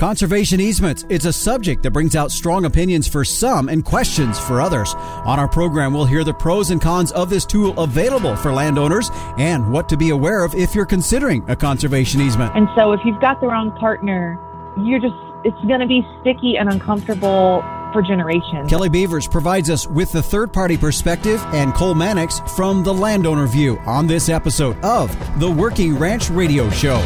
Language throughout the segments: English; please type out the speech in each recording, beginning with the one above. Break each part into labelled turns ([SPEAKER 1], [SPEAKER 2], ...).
[SPEAKER 1] Conservation easements. It's a subject that brings out strong opinions for some and questions for others. On our program, we'll hear the pros and cons of this tool available for landowners and what to be aware of if you're considering a conservation easement.
[SPEAKER 2] And so if you've got the wrong partner, you're just, it's going to be sticky and uncomfortable for generations.
[SPEAKER 1] Kelly Beavers provides us with the third party perspective and Cole Mannix from the landowner view on this episode of the Working Ranch Radio Show.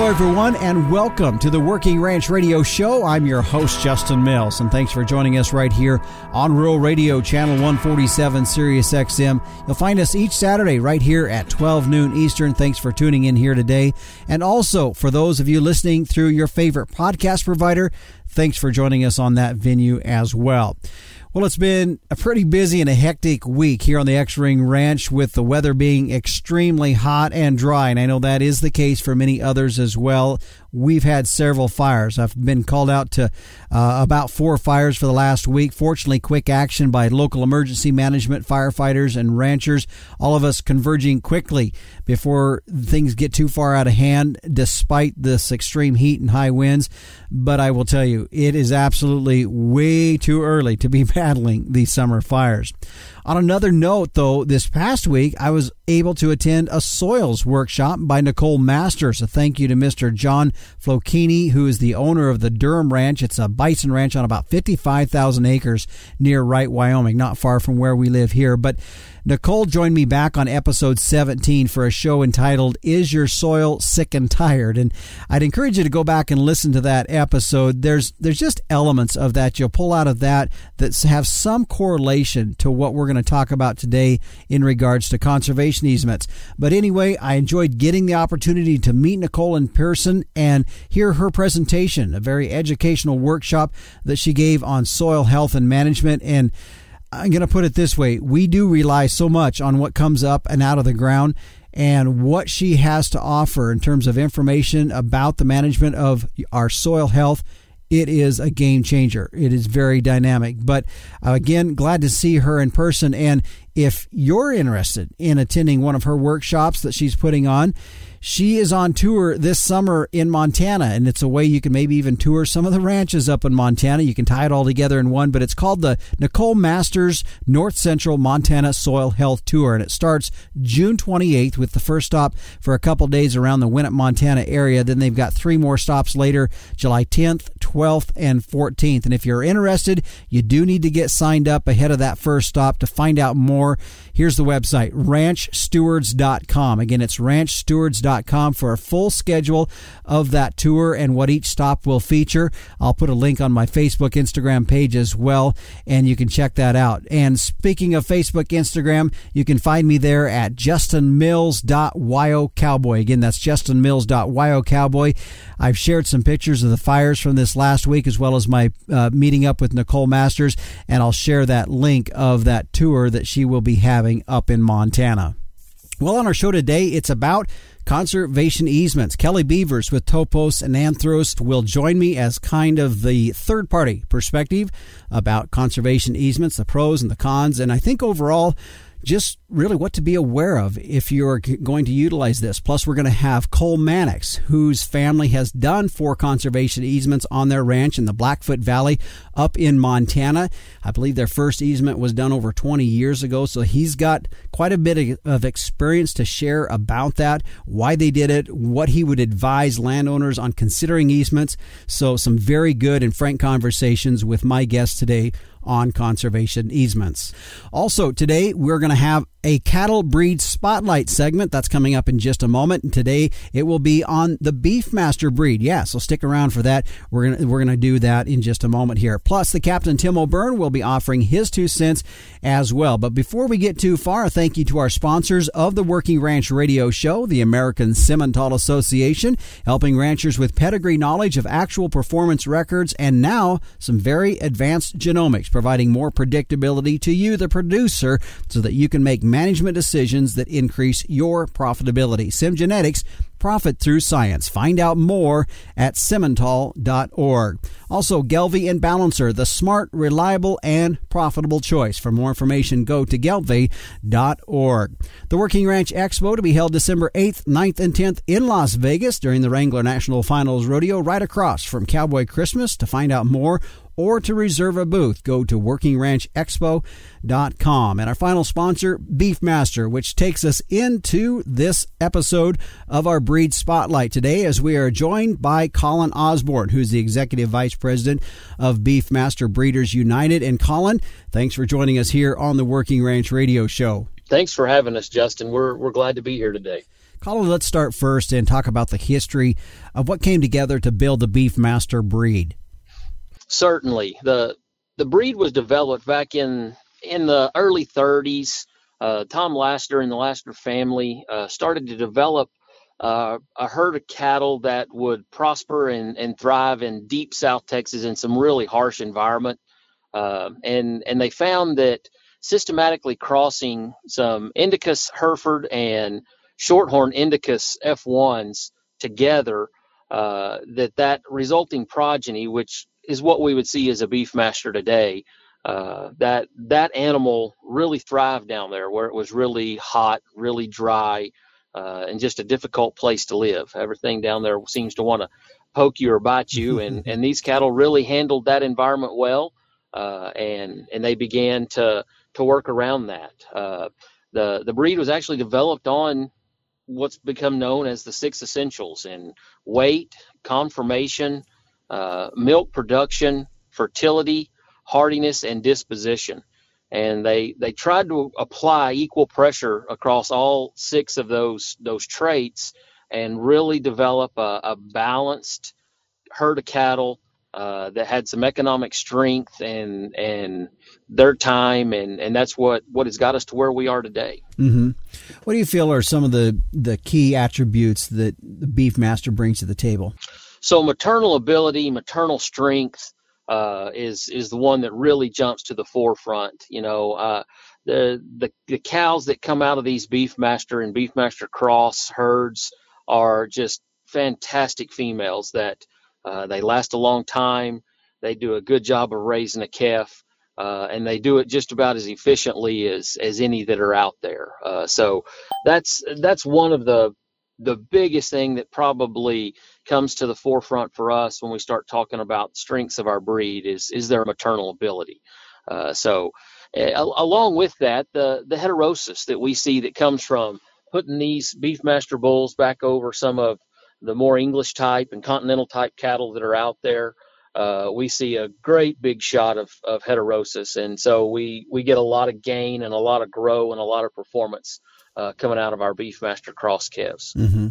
[SPEAKER 1] Hello everyone, and welcome to the Working Ranch Radio Show. I'm your host, Justin Mills, and thanks for joining us right here on Rural Radio, Channel 147, Sirius XM. You'll find us each Saturday right here at 12 noon Eastern. Thanks for tuning in here today. And also, for those of you listening through your favorite podcast provider, thanks for joining us on that venue as well. Well, it's been a pretty busy and a hectic week here on the X Ring Ranch with the weather being extremely hot and dry. And I know that is the case for many others as well we've had several fires. I've been called out to uh, about four fires for the last week. Fortunately, quick action by local emergency management, firefighters, and ranchers, all of us converging quickly before things get too far out of hand, despite this extreme heat and high winds. But I will tell you, it is absolutely way too early to be battling these summer fires. On another note, though, this past week I was able to attend a soils workshop by Nicole Masters. A thank you to Mr. John Flocchini, who is the owner of the Durham Ranch. It's a bison ranch on about 55,000 acres near Wright, Wyoming, not far from where we live here. But Nicole joined me back on episode 17 for a show entitled Is Your Soil Sick and Tired? And I'd encourage you to go back and listen to that episode. There's there's just elements of that you'll pull out of that that have some correlation to what we're going to talk about today in regards to conservation easements. But anyway, I enjoyed getting the opportunity to meet Nicole in person and hear her presentation, a very educational workshop that she gave on soil health and management and I'm going to put it this way we do rely so much on what comes up and out of the ground and what she has to offer in terms of information about the management of our soil health. It is a game changer. It is very dynamic. But uh, again, glad to see her in person. And if you're interested in attending one of her workshops that she's putting on, she is on tour this summer in Montana, and it's a way you can maybe even tour some of the ranches up in Montana. You can tie it all together in one, but it's called the Nicole Masters North Central Montana Soil Health Tour, and it starts June 28th with the first stop for a couple days around the Winnett, Montana area. Then they've got three more stops later, July 10th, 12th, and 14th. And if you're interested, you do need to get signed up ahead of that first stop to find out more. Here's the website, ranchstewards.com. Again, it's ranchstewards.com for a full schedule of that tour and what each stop will feature. I'll put a link on my Facebook, Instagram page as well, and you can check that out. And speaking of Facebook, Instagram, you can find me there at justinmills.yocowboy. Again, that's justinmills.yocowboy. I've shared some pictures of the fires from this last week as well as my uh, meeting up with Nicole Masters, and I'll share that link of that tour that she will be having having up in Montana. Well, on our show today, it's about conservation easements. Kelly Beavers with Topos and Anthros will join me as kind of the third party perspective about conservation easements, the pros and the cons, and I think overall, just really what to be aware of if you're going to utilize this. Plus, we're going to have Cole Mannix, whose family has done four conservation easements on their ranch in the Blackfoot Valley up in Montana. I believe their first easement was done over 20 years ago, so he's got quite a bit of experience to share about that, why they did it, what he would advise landowners on considering easements. So, some very good and frank conversations with my guest today on conservation easements. Also, today we're going to have a cattle breed spotlight segment that's coming up in just a moment. And today it will be on the Beefmaster breed. Yeah, so stick around for that. We're gonna we're gonna do that in just a moment here. Plus, the Captain Tim O'Byrne will be offering his two cents as well. But before we get too far, thank you to our sponsors of the Working Ranch Radio Show, the American Simmental Association, helping ranchers with pedigree knowledge of actual performance records, and now some very advanced genomics, providing more predictability to you, the producer, so that you can make management decisions that increase your profitability. SimGenetics profit through science. Find out more at simmental.org. Also, Gelbvieh and Balancer, the smart, reliable, and profitable choice. For more information, go to gelbvieh.org. The Working Ranch Expo to be held December 8th, 9th, and 10th in Las Vegas during the Wrangler National Finals Rodeo right across from Cowboy Christmas. To find out more, or to reserve a booth, go to workingranchexpo.com. And our final sponsor, Beefmaster, which takes us into this episode of our Breed Spotlight today as we are joined by Colin Osborne, who's the Executive Vice President of Beefmaster Breeders United. And Colin, thanks for joining us here on the Working Ranch Radio Show.
[SPEAKER 3] Thanks for having us, Justin. We're, we're glad to be here today.
[SPEAKER 1] Colin, let's start first and talk about the history of what came together to build the Beefmaster breed.
[SPEAKER 3] Certainly, the the breed was developed back in in the early 30s. Uh, Tom Lasater and the Lasater family uh, started to develop uh, a herd of cattle that would prosper and, and thrive in deep South Texas in some really harsh environment. Uh, and and they found that systematically crossing some Indicus Hereford and Shorthorn Indicus F1s together, uh, that that resulting progeny, which is what we would see as a beefmaster today. Uh, that that animal really thrived down there where it was really hot, really dry, uh, and just a difficult place to live. Everything down there seems to want to poke you or bite you, and and these cattle really handled that environment well, uh, and and they began to to work around that. Uh, the the breed was actually developed on what's become known as the six essentials in weight, conformation, uh, milk production, fertility, hardiness, and disposition. And they they tried to apply equal pressure across all six of those those traits and really develop a, a balanced herd of cattle uh, that had some economic strength and and their time and and that's what what has got us to where we are today.
[SPEAKER 1] Mm-hmm. What do you feel are some of the the key attributes that the Beefmaster brings to the table?
[SPEAKER 3] So maternal ability, maternal strength uh, is is the one that really jumps to the forefront. You know, uh, the, the the cows that come out of these Beefmaster and Beefmaster Cross herds are just fantastic females that uh, they last a long time. They do a good job of raising a calf. Uh, and they do it just about as efficiently as as any that are out there. Uh, so that's that's one of the the biggest thing that probably comes to the forefront for us when we start talking about strengths of our breed is is their maternal ability. Uh, so, uh, along with that, the the heterosis that we see that comes from putting these Beefmaster bulls back over some of the more English type and continental type cattle that are out there. Uh, we see a great big shot of, of heterosis, and so we we get a lot of gain and a lot of grow and a lot of performance uh, coming out of our Beefmaster Cross calves.
[SPEAKER 1] Mm-hmm.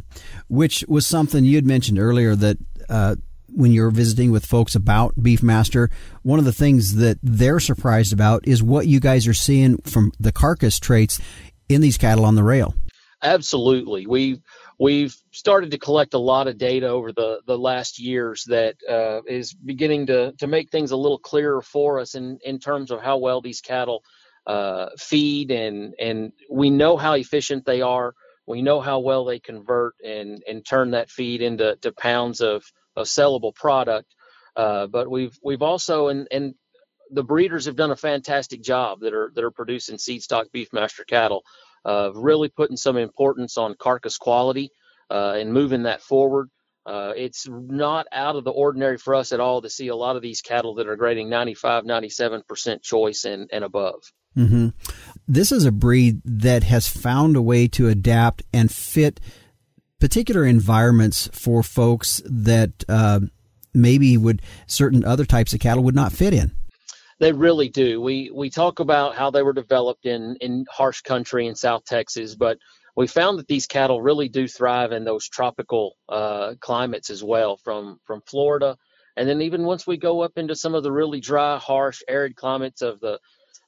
[SPEAKER 1] Which was something you had mentioned earlier that uh, when you're visiting with folks about Beefmaster, one of the things that they're surprised about is what you guys are seeing from the carcass traits in these cattle on the rail.
[SPEAKER 3] Absolutely, we we've started to collect a lot of data over the the last years that uh, is beginning to to make things a little clearer for us in in terms of how well these cattle uh, feed and and we know how efficient they are. We know how well they convert and and turn that feed into to pounds of of sellable product. Uh, but we've we've also and and the breeders have done a fantastic job that are that are producing seed stock Beefmaster cattle of really putting some importance on carcass quality uh, and moving that forward. Uh, it's not out of the ordinary for us at all to see a lot of these cattle that are grading 95, 97% choice and, and above.
[SPEAKER 1] Mm-hmm. This is a breed that has found a way to adapt and fit particular environments for folks that uh, maybe would certain other types of cattle would not fit in.
[SPEAKER 3] They really do. We we talk about how they were developed in in harsh country in South Texas, but we found that these cattle really do thrive in those tropical uh, climates as well, from from Florida, and then even once we go up into some of the really dry, harsh, arid climates of the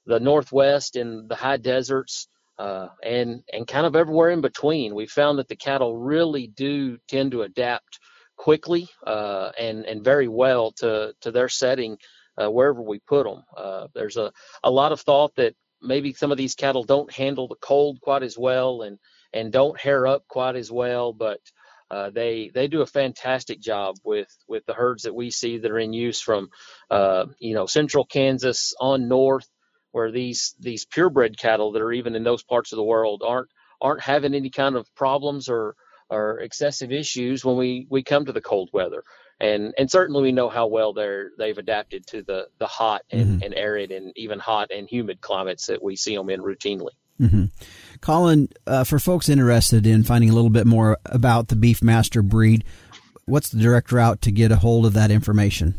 [SPEAKER 3] the Northwest and the high deserts, uh, and and kind of everywhere in between. We found that the cattle really do tend to adapt quickly uh, and and very well to to their setting uh, wherever we put them. Uh, there's a a lot of thought that maybe some of these cattle don't handle the cold quite as well and and don't hair up quite as well, but Uh, they they do a fantastic job with with the herds that we see that are in use from uh, you know central Kansas on north, where these these purebred cattle that are even in those parts of the world aren't aren't having any kind of problems or or excessive issues when we we come to the cold weather. And and certainly we know how well they're they've adapted to the the hot and, mm-hmm. and arid and even hot and humid climates that we see them in routinely.
[SPEAKER 1] Mm-hmm. Colin, uh, for folks interested in finding a little bit more about the Beefmaster breed, what's the direct route to get a hold of that information?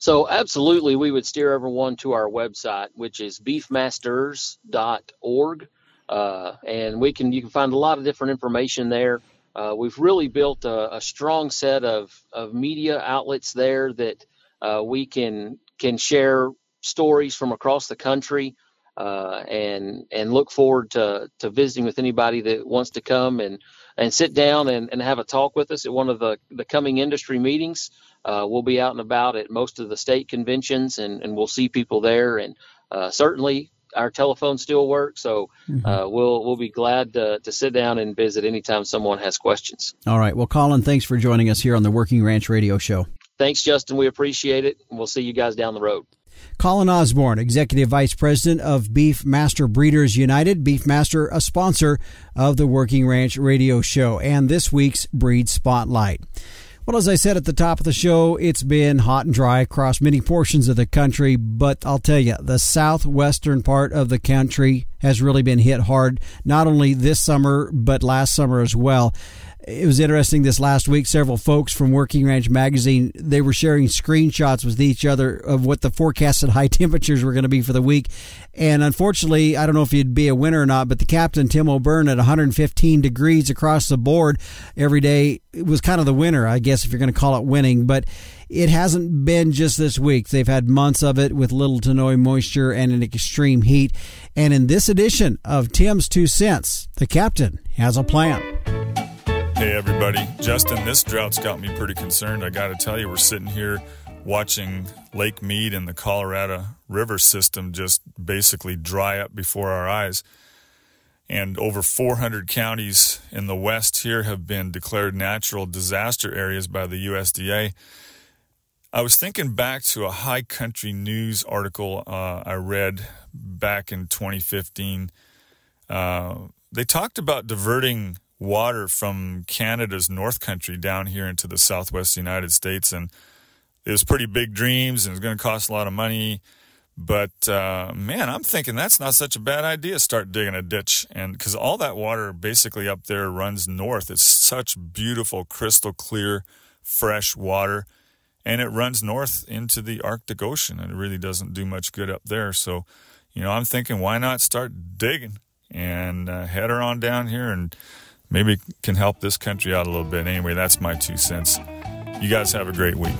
[SPEAKER 3] So, absolutely, we would steer everyone to our website, which is beefmasters.org. Uh, and we can you can find a lot of different information there. Uh, we've really built a, a, strong set of, of media outlets there that uh, we can can share stories from across the country uh, and and look forward to to visiting with anybody that wants to come and and sit down and, and have a talk with us at one of the the coming industry meetings. Uh, we'll be out and about at most of the state conventions, and, and we'll see people there. And uh, certainly, our telephone still works, so mm-hmm. uh, we'll we'll be glad to, to sit down and visit anytime someone has questions.
[SPEAKER 1] All right. Well, Colin, thanks for joining us here on the Working Ranch Radio Show.
[SPEAKER 3] Thanks, Justin. We appreciate it. We'll see you guys down the road.
[SPEAKER 1] Colin Osborne, Executive Vice President of Beefmaster Breeders United. Beefmaster, a sponsor of the Working Ranch Radio Show and this week's Breed Spotlight. Well, as I said at the top of the show, it's been hot and dry across many portions of the country, but I'll tell you, the southwestern part of the country has really been hit hard, not only this summer, but last summer as well it was interesting this last week. Several folks from Working Ranch Magazine they were sharing screenshots with each other of what the forecasted high temperatures were going to be for the week. And unfortunately, I don't know if you'd be a winner or not, but the captain Tim O'Byrne at 115 degrees across the board every day was kind of the winner, I guess, if you're going to call it winning. But it hasn't been just this week. They've had months of it with little to no moisture and an extreme heat. And in this edition of Tim's Two Cents, the captain has a plan.
[SPEAKER 4] Hey, everybody. Justin, this drought's got me pretty concerned. I got to tell you, we're sitting here watching Lake Mead and the Colorado River system just basically dry up before our eyes. And over 400 counties in the west here have been declared natural disaster areas by the USDA. I was thinking back to a high country news article uh, I read back in 2015. Uh, they talked about diverting water from Canada's North Country down here into the Southwest United States, and it was pretty big dreams, and it was going to cost a lot of money. But uh, man, I'm thinking that's not such a bad idea. Start digging a ditch, and because all that water basically up there runs north. It's such beautiful, crystal clear, fresh water, and it runs north into the Arctic Ocean. And it really doesn't do much good up there. So, you know, I'm thinking, why not start digging and uh, head her on down here and maybe can help this country out a little bit. Anyway, that's my two cents. You guys have a great week.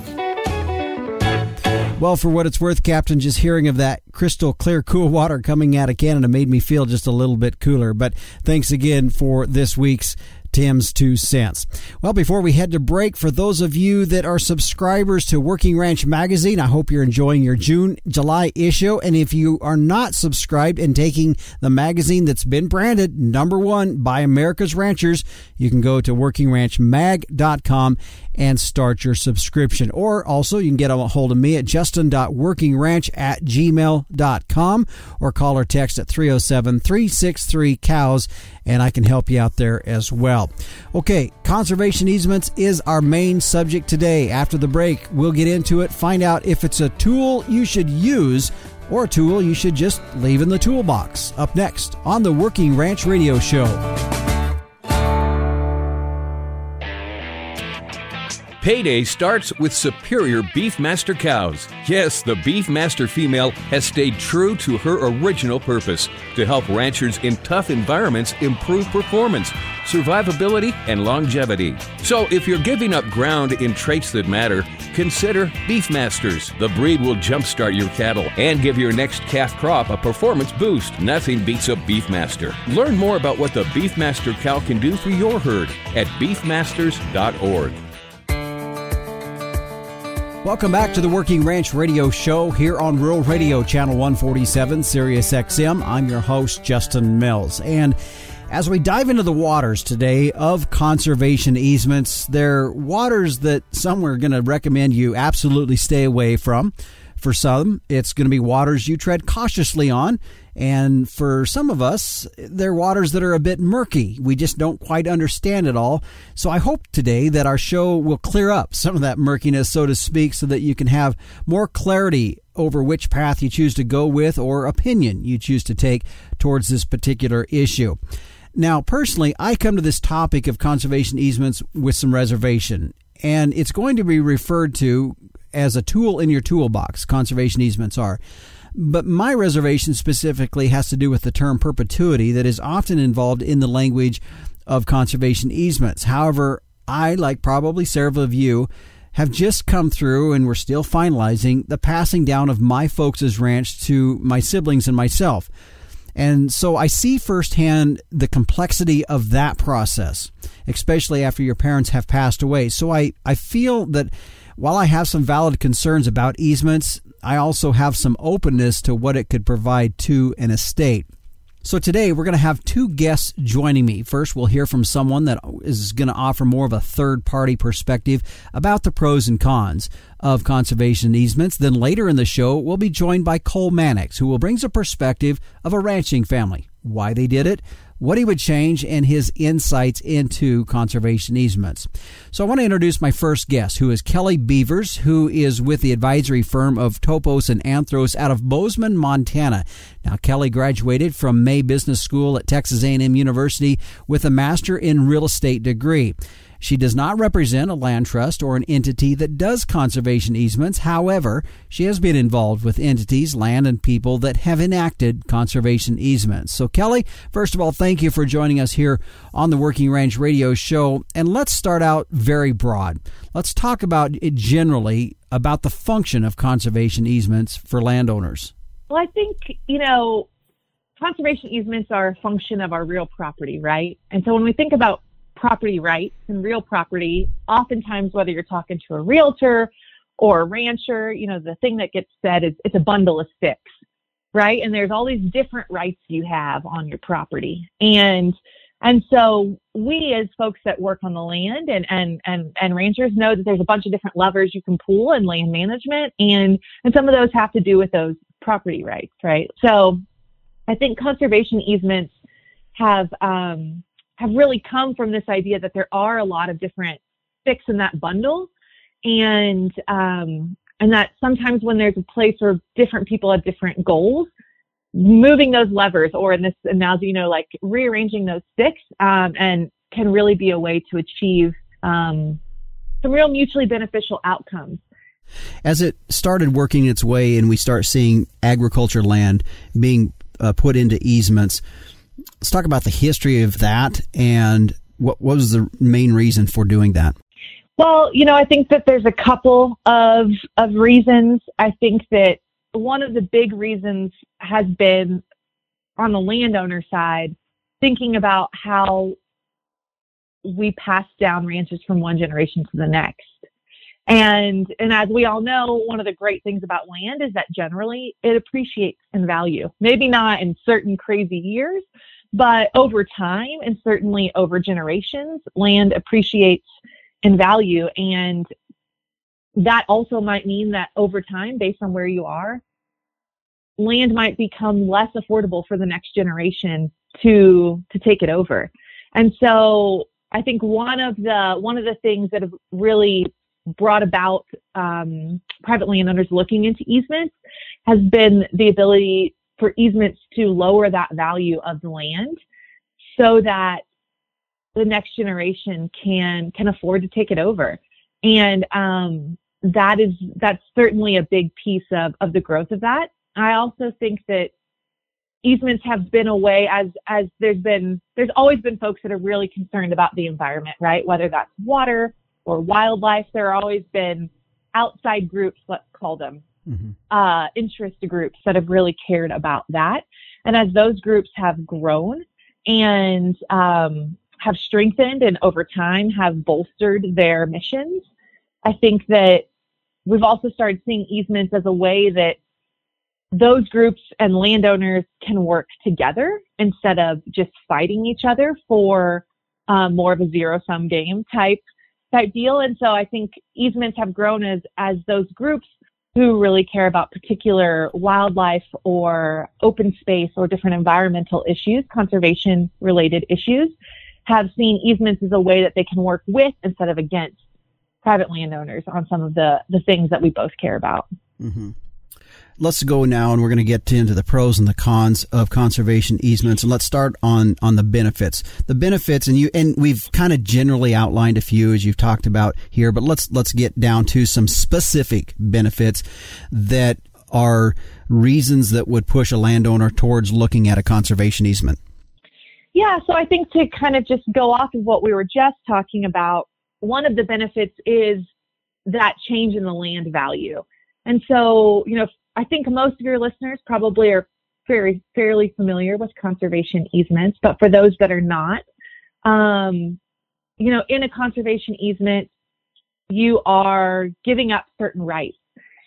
[SPEAKER 1] Well, for what it's worth, Captain, just hearing of that crystal clear, cool water coming out of Canada made me feel just a little bit cooler. But thanks again for this week's Tim's two cents. Well, before we head to break, for those of you that are subscribers to Working Ranch Magazine, I hope you're enjoying your June, July issue. And if you are not subscribed and taking the magazine that's been branded number one by America's Ranchers, you can go to workingranchmag.com and start your subscription. Or also, you can get a hold of me at justin.workingranch at gmail.com or call or text at 307 363 COWS and I can help you out there as well. Okay, conservation easements is our main subject today. After the break, we'll get into it, find out if it's a tool you should use or a tool you should just leave in the toolbox. Up next on the Working Ranch Radio Show.
[SPEAKER 5] Payday starts with superior Beefmaster cows. Yes, the Beefmaster female has stayed true to her original purpose to help ranchers in tough environments improve performance, survivability, and longevity. So, if you're giving up ground in traits that matter, consider Beefmasters. The breed will jumpstart your cattle and give your next calf crop a performance boost. Nothing beats a Beefmaster. Learn more about what the Beefmaster cow can do for your herd at beefmasters.org.
[SPEAKER 1] Welcome back to the Working Ranch Radio Show here on Rural Radio Channel 147, Sirius XM. I'm your host, Justin Mills. And As we dive into the waters today of conservation easements, they're waters that some are going to recommend you absolutely stay away from. For some, it's going to be waters you tread cautiously on. And for some of us, they're waters that are a bit murky. We just don't quite understand it all. So I hope today that our show will clear up some of that murkiness, so to speak, so that you can have more clarity over which path you choose to go with or opinion you choose to take towards this particular issue. Now, personally, I come to this topic of conservation easements with some reservation, and it's going to be referred to as a tool in your toolbox. Conservation easements are. But my reservation specifically has to do with the term perpetuity that is often involved in the language of conservation easements. However, I, like probably several of you, have just come through and we're still finalizing the passing down of my folks' ranch to my siblings and myself. And so I see firsthand the complexity of that process, especially after your parents have passed away. So I, I feel that while I have some valid concerns about easements, I also have some openness to what it could provide to an estate. So today we're going to have two guests joining me. First, we'll hear from someone that is going to offer more of a third party perspective about the pros and cons of conservation easements. Then later in the show, we'll be joined by Cole Mannix, who will bring a perspective of a ranching family, why they did it, what he would change, and his insights into conservation easements. So I want to introduce my first guest, who is Kelly Beavers, who is with the advisory firm of Topos and Anthros out of Bozeman, Montana. Now, Kelly graduated from Mays Business School at Texas A&M University with a master in real estate degree. She does not represent a land trust or an entity that does conservation easements. However, she has been involved with entities, land, and people that have enacted conservation easements. So, Kelly, first of all, thank you for joining us here on the Working Ranch Radio Show. And let's start out very broad. Let's talk about it generally about the function of conservation easements for landowners.
[SPEAKER 2] Well, I think, you know, conservation easements are a function of our real property, right? And so when we think about property rights and real property, oftentimes whether you're talking to a realtor or a rancher, you know, the thing that gets said is it's a bundle of sticks, right? And there's all these different rights you have on your property. And and so we as folks that work on the land and, and, and, and ranchers know that there's a bunch of different levers you can pull in land management and, and some of those have to do with those property rights, right? So I think conservation easements have um, have really come from this idea that there are a lot of different sticks in that bundle, and um, and that sometimes when there's a place where different people have different goals, moving those levers, or in this analogy, you know, like rearranging those sticks, um, and can really be a way to achieve um, some real mutually beneficial outcomes.
[SPEAKER 1] As it started working its way, and we start seeing agriculture land being uh, put into easements Let's talk about the history of that and what, what was the main reason for doing that?
[SPEAKER 2] Well, you know, I think that there's a couple of of reasons. I think that one of the big reasons has been on the landowner side, thinking about how we pass down ranches from one generation to the next. And and as we all know, one of the great things about land is that generally it appreciates in value. Maybe not in certain crazy years, but over time and certainly over generations, land appreciates in value. And that also might mean that over time, based on where you are, land might become less affordable for the next generation to to take it over. And so I think one of the one of the things that have really brought about um, private landowners looking into easements has been the ability for easements to lower that value of the land so that the next generation can can afford to take it over. And um, that is that's certainly a big piece of of the growth of that. I also think that easements have been a way as as there's been there's always been folks that are really concerned about the environment right? Whether that's water or wildlife there have always been outside groups let's call them mm-hmm. uh, interest groups that have really cared about that. And as those groups have grown and um, have strengthened and over time have bolstered their missions, I think that we've also started seeing easements as a way that those groups and landowners can work together instead of just fighting each other for um, more of a zero sum game type type deal. And so I think easements have grown as as those groups who really care about particular wildlife or open space or different environmental issues, conservation related issues, have seen easements as a way that they can work with instead of against private landowners on some of the, the things that we both care about.
[SPEAKER 1] Mm-hmm. Let's go now, and we're going to get into the pros and the cons of conservation easements. And let's start on on the benefits. The benefits, and you and we've kind of generally outlined a few as you've talked about here, but let's let's get down to some specific benefits that are reasons that would push a landowner towards looking at a conservation easement.
[SPEAKER 2] Yeah, so I think to kind of just go off of what we were just talking about, one of the benefits is that change in the land value. And so, you know, I think most of your listeners probably are very fairly familiar with conservation easements, but for those that are not, um, you know, in a conservation easement, you are giving up certain rights,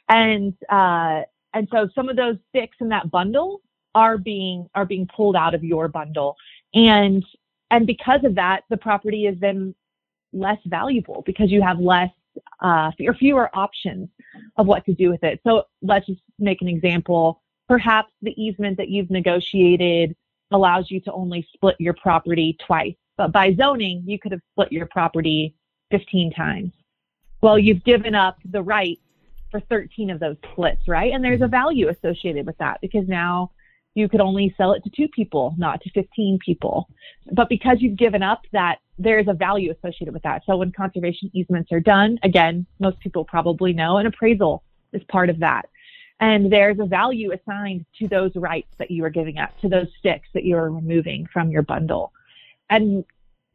[SPEAKER 2] and uh, and so some of those sticks in that bundle are being are being pulled out of your bundle, and and because of that, the property is then less valuable because you have less uh, or fewer options of what to do with it. So let's just make an example. Perhaps the easement that you've negotiated allows you to only split your property twice, but by zoning, you could have split your property 15 times. Well, you've given up the right for 13 of those splits, right? And there's a value associated with that because now you could only sell it to two people, not to 15 people. But because you've given up that, there's a value associated with that. So when conservation easements are done, again, most people probably know an appraisal is part of that. And there's a value assigned to those rights that you are giving up, to those sticks that you are removing from your bundle. And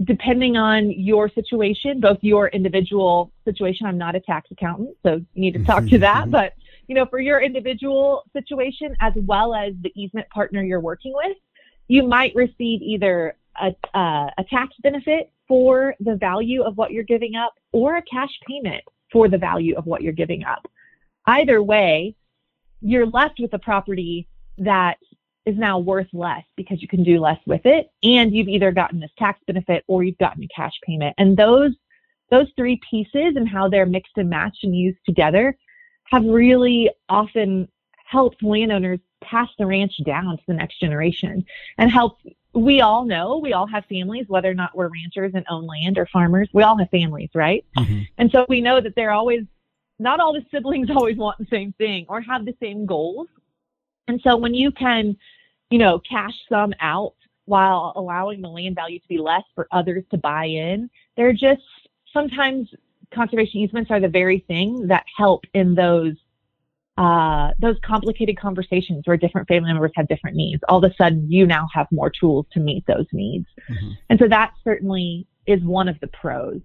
[SPEAKER 2] depending on your situation, both your individual situation, I'm not a tax accountant, so you need to talk to that, but you know, for your individual situation as well as the easement partner you're working with, you might receive either a, uh, a tax benefit for the value of what you're giving up or a cash payment for the value of what you're giving up. Either way, you're left with a property that is now worth less because you can do less with it and you've either gotten this tax benefit or you've gotten a cash payment and those those three pieces and how they're mixed and matched and used together have really often helped landowners pass the ranch down to the next generation and help we all know we all have families whether or not we're ranchers and own land or farmers we all have families right mm-hmm. and so we know that they're always not all the siblings always want the same thing or have the same goals and so when you can you know cash some out while allowing the land value to be less for others to buy in they're just sometimes conservation easements are the very thing that help in those uh, those complicated conversations where different family members have different needs. All of a sudden, you now have more tools to meet those needs, mm-hmm. and so that certainly is one of the pros.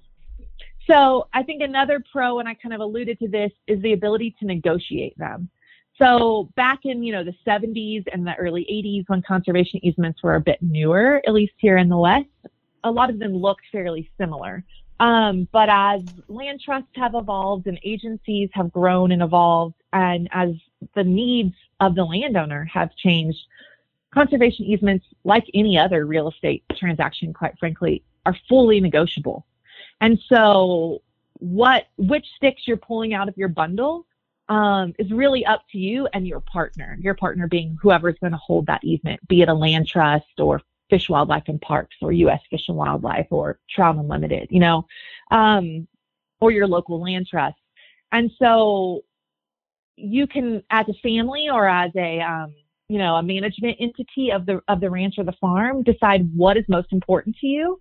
[SPEAKER 2] So I think another pro, and I kind of alluded to this, is the ability to negotiate them. So back in you know the 70s and the early 80s, when conservation easements were a bit newer, at least here in the West, a lot of them looked fairly similar. Um, but as land trusts have evolved and agencies have grown and evolved, and as the needs of the landowner have changed, conservation easements, like any other real estate transaction, quite frankly, are fully negotiable. And so, what which sticks you're pulling out of your bundle um, is really up to you and your partner. Your partner being whoever is going to hold that easement, be it a land trust or Fish, Wildlife, and Parks or U.S. Fish and Wildlife or Trout Unlimited, you know, um, or your local land trust. And so you can, as a family or as a, um, you know, a management entity of the of the ranch or the farm, decide what is most important to you,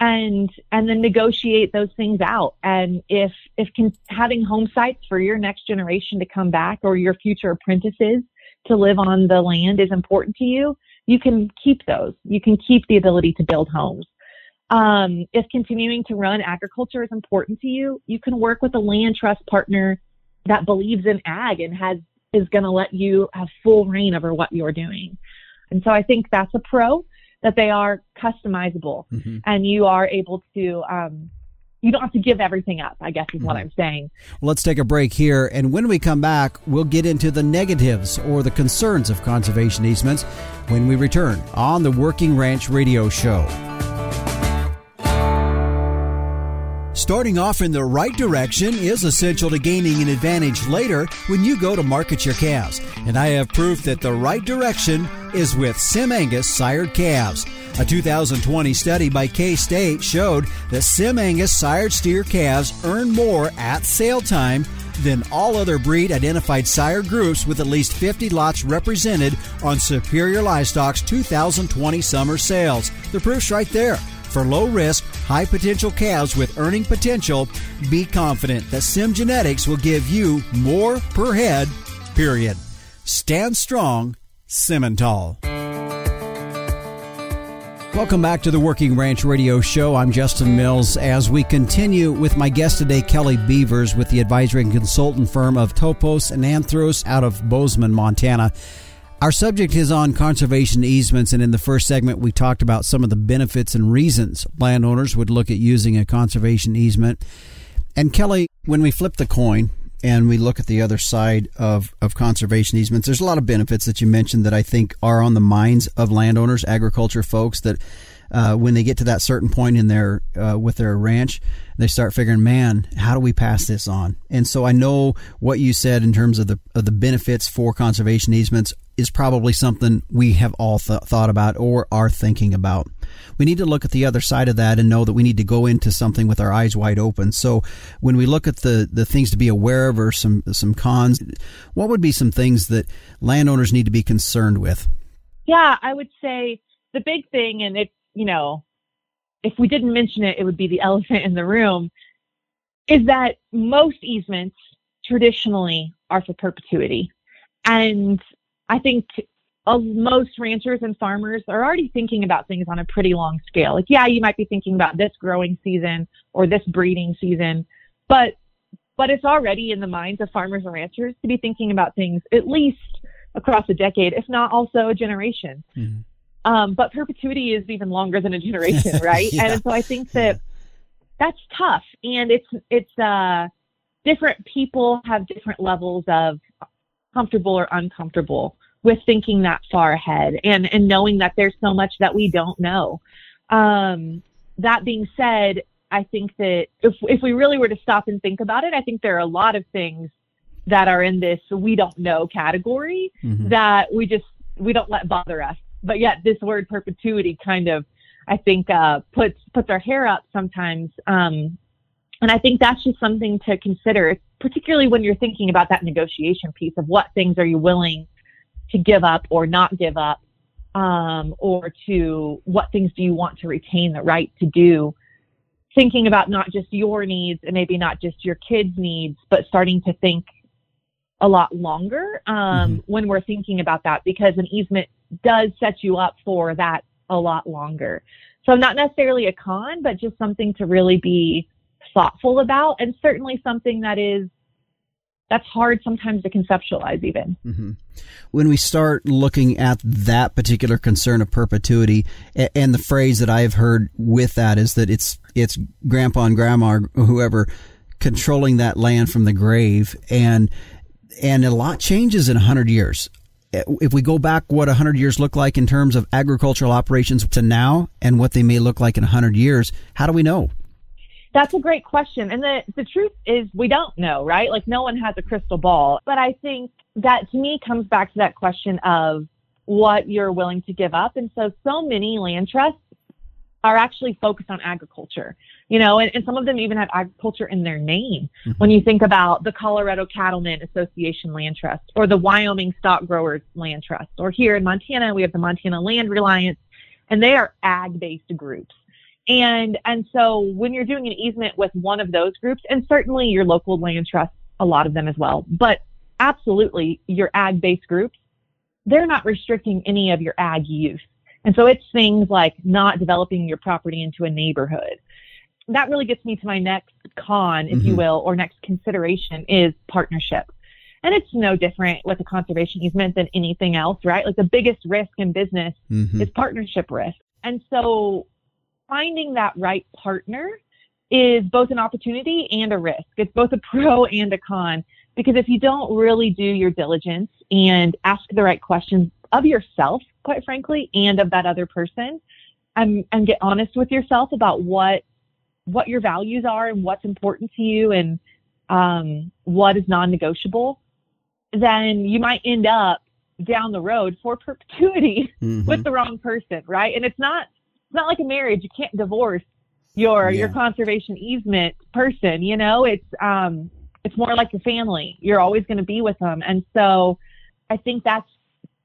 [SPEAKER 2] and and then negotiate those things out. And if if can, having home sites for your next generation to come back or your future apprentices to live on the land is important to you, you can keep those. You can keep the ability to build homes. Um, if continuing to run agriculture is important to you, you can work with a land trust partner that believes in ag and has is going to let you have full reign over what you're doing. And so I think that's a pro that they are customizable mm-hmm. and you are able to um, you don't have to give everything up, I guess is what mm-hmm. I'm saying.
[SPEAKER 1] Let's take a break here. And when we come back, we'll get into the negatives or the concerns of conservation easements when we return on the Working Ranch Radio Show. Starting off in the right direction is essential to gaining an advantage later when you go to market your calves. And I have proof that the right direction is with SimAngus sired calves. A 2020 study by K State showed that SimAngus sired steer calves earn more at sale time than all other breed identified sire groups with at least 50 lots represented on Superior Livestock's 2020 summer sales. The proof's right there. For low risk, high potential calves with earning potential, be confident that SimGenetics will give you more per head, period. Stand strong, Simmental. Welcome back to the Working Ranch Radio Show. I'm Justin Mills as we continue with my guest today, Kelly Beavers, with the advisory and consultant firm of Topos and Anthros out of Bozeman, Montana. Our subject is on conservation easements, and in the first segment, we talked about some of the benefits and reasons landowners would look at using a conservation easement. And Kelly, when we flip the coin and we look at the other side of, of conservation easements, there's a lot of benefits that you mentioned that I think are on the minds of landowners, agriculture folks that uh, when they get to that certain point in their uh, with their ranch, they start figuring, man, how do we pass this on? And so I know what you said in terms of the of the benefits for conservation easements is probably something we have all th- thought about or are thinking about. We need to look at the other side of that and know that we need to go into something with our eyes wide open. So when we look at the, the things to be aware of or some some cons, what would be some things that landowners need to be concerned with?
[SPEAKER 2] Yeah, I would say the big thing, and it, you know, if we didn't mention it, it would be the elephant in the room, is that most easements traditionally are for perpetuity. And I think most ranchers and farmers are already thinking about things on a pretty long scale. Like, yeah, you might be thinking about this growing season or this breeding season, but but it's already in the minds of farmers and ranchers to be thinking about things at least across a decade, if not also a generation. Mm-hmm. Um, but perpetuity is even longer than a generation, right? yeah. And so I think that that's tough, and it's it's uh, different people have different levels of comfortable or uncomfortable with thinking that far ahead, and and knowing that there's so much that we don't know. Um, that being said, I think that if if we really were to stop and think about it, I think there are a lot of things that are in this we don't know category mm-hmm. that we just we don't let bother us but yet this word perpetuity kind of I think uh, puts puts our hair up sometimes. Um, and I think that's just something to consider, particularly when you're thinking about that negotiation piece of what things are you willing to give up or not give up, um, or to what things do you want to retain the right to do. Thinking about not just your needs and maybe not just your kids' needs, but starting to think a lot longer um, mm-hmm. when we're thinking about that because an easement does set you up for that a lot longer. So not necessarily a con, but just something to really be thoughtful about and certainly something that is that's hard sometimes to conceptualize even.
[SPEAKER 1] Mm-hmm. When we start looking at that particular concern of perpetuity, and the phrase that I've heard with that is that it's it's grandpa and grandma or whoever controlling that land from the grave, and and a lot changes in hundred years if we go back what 100 years look like in terms of agricultural operations to now and what they may look like in 100 years, how do we know?
[SPEAKER 2] That's a great question. And the, the truth is, we don't know, right? Like, no one has a crystal ball. But I think that to me comes back to that question of what you're willing to give up. And so, so many land trusts are actually focused on agriculture, you know, and, and some of them even have agriculture in their name. Mm-hmm. When you think about the Colorado Cattlemen Association Land Trust or the Wyoming Stock Growers Land Trust, or here in Montana, we have the Montana Land Reliance, and they are ag based groups. And, and so when you're doing an easement with one of those groups, and certainly your local land trust, a lot of them as well, but absolutely your ag based groups, they're not restricting any of your ag use and so it's things like not developing your property into a neighborhood. That really gets me to my next con, if mm-hmm. you will, or next consideration is partnership. And it's no different with a conservation easement than anything else, right? Like the biggest risk in business mm-hmm. is partnership risk. And so finding that right partner is both an opportunity and a risk. It's both a pro and a con because if you don't really do your diligence and ask the right questions of yourself, quite frankly, and of that other person, and, and get honest with yourself about what what your values are and what's important to you and um, what is non-negotiable, then you might end up down the road for perpetuity mm-hmm. with the wrong person, right? And it's not it's not like a marriage. You can't divorce your yeah. your conservation easement person. You know, it's um it's more like your family. You're always going to be with them, and so I think that's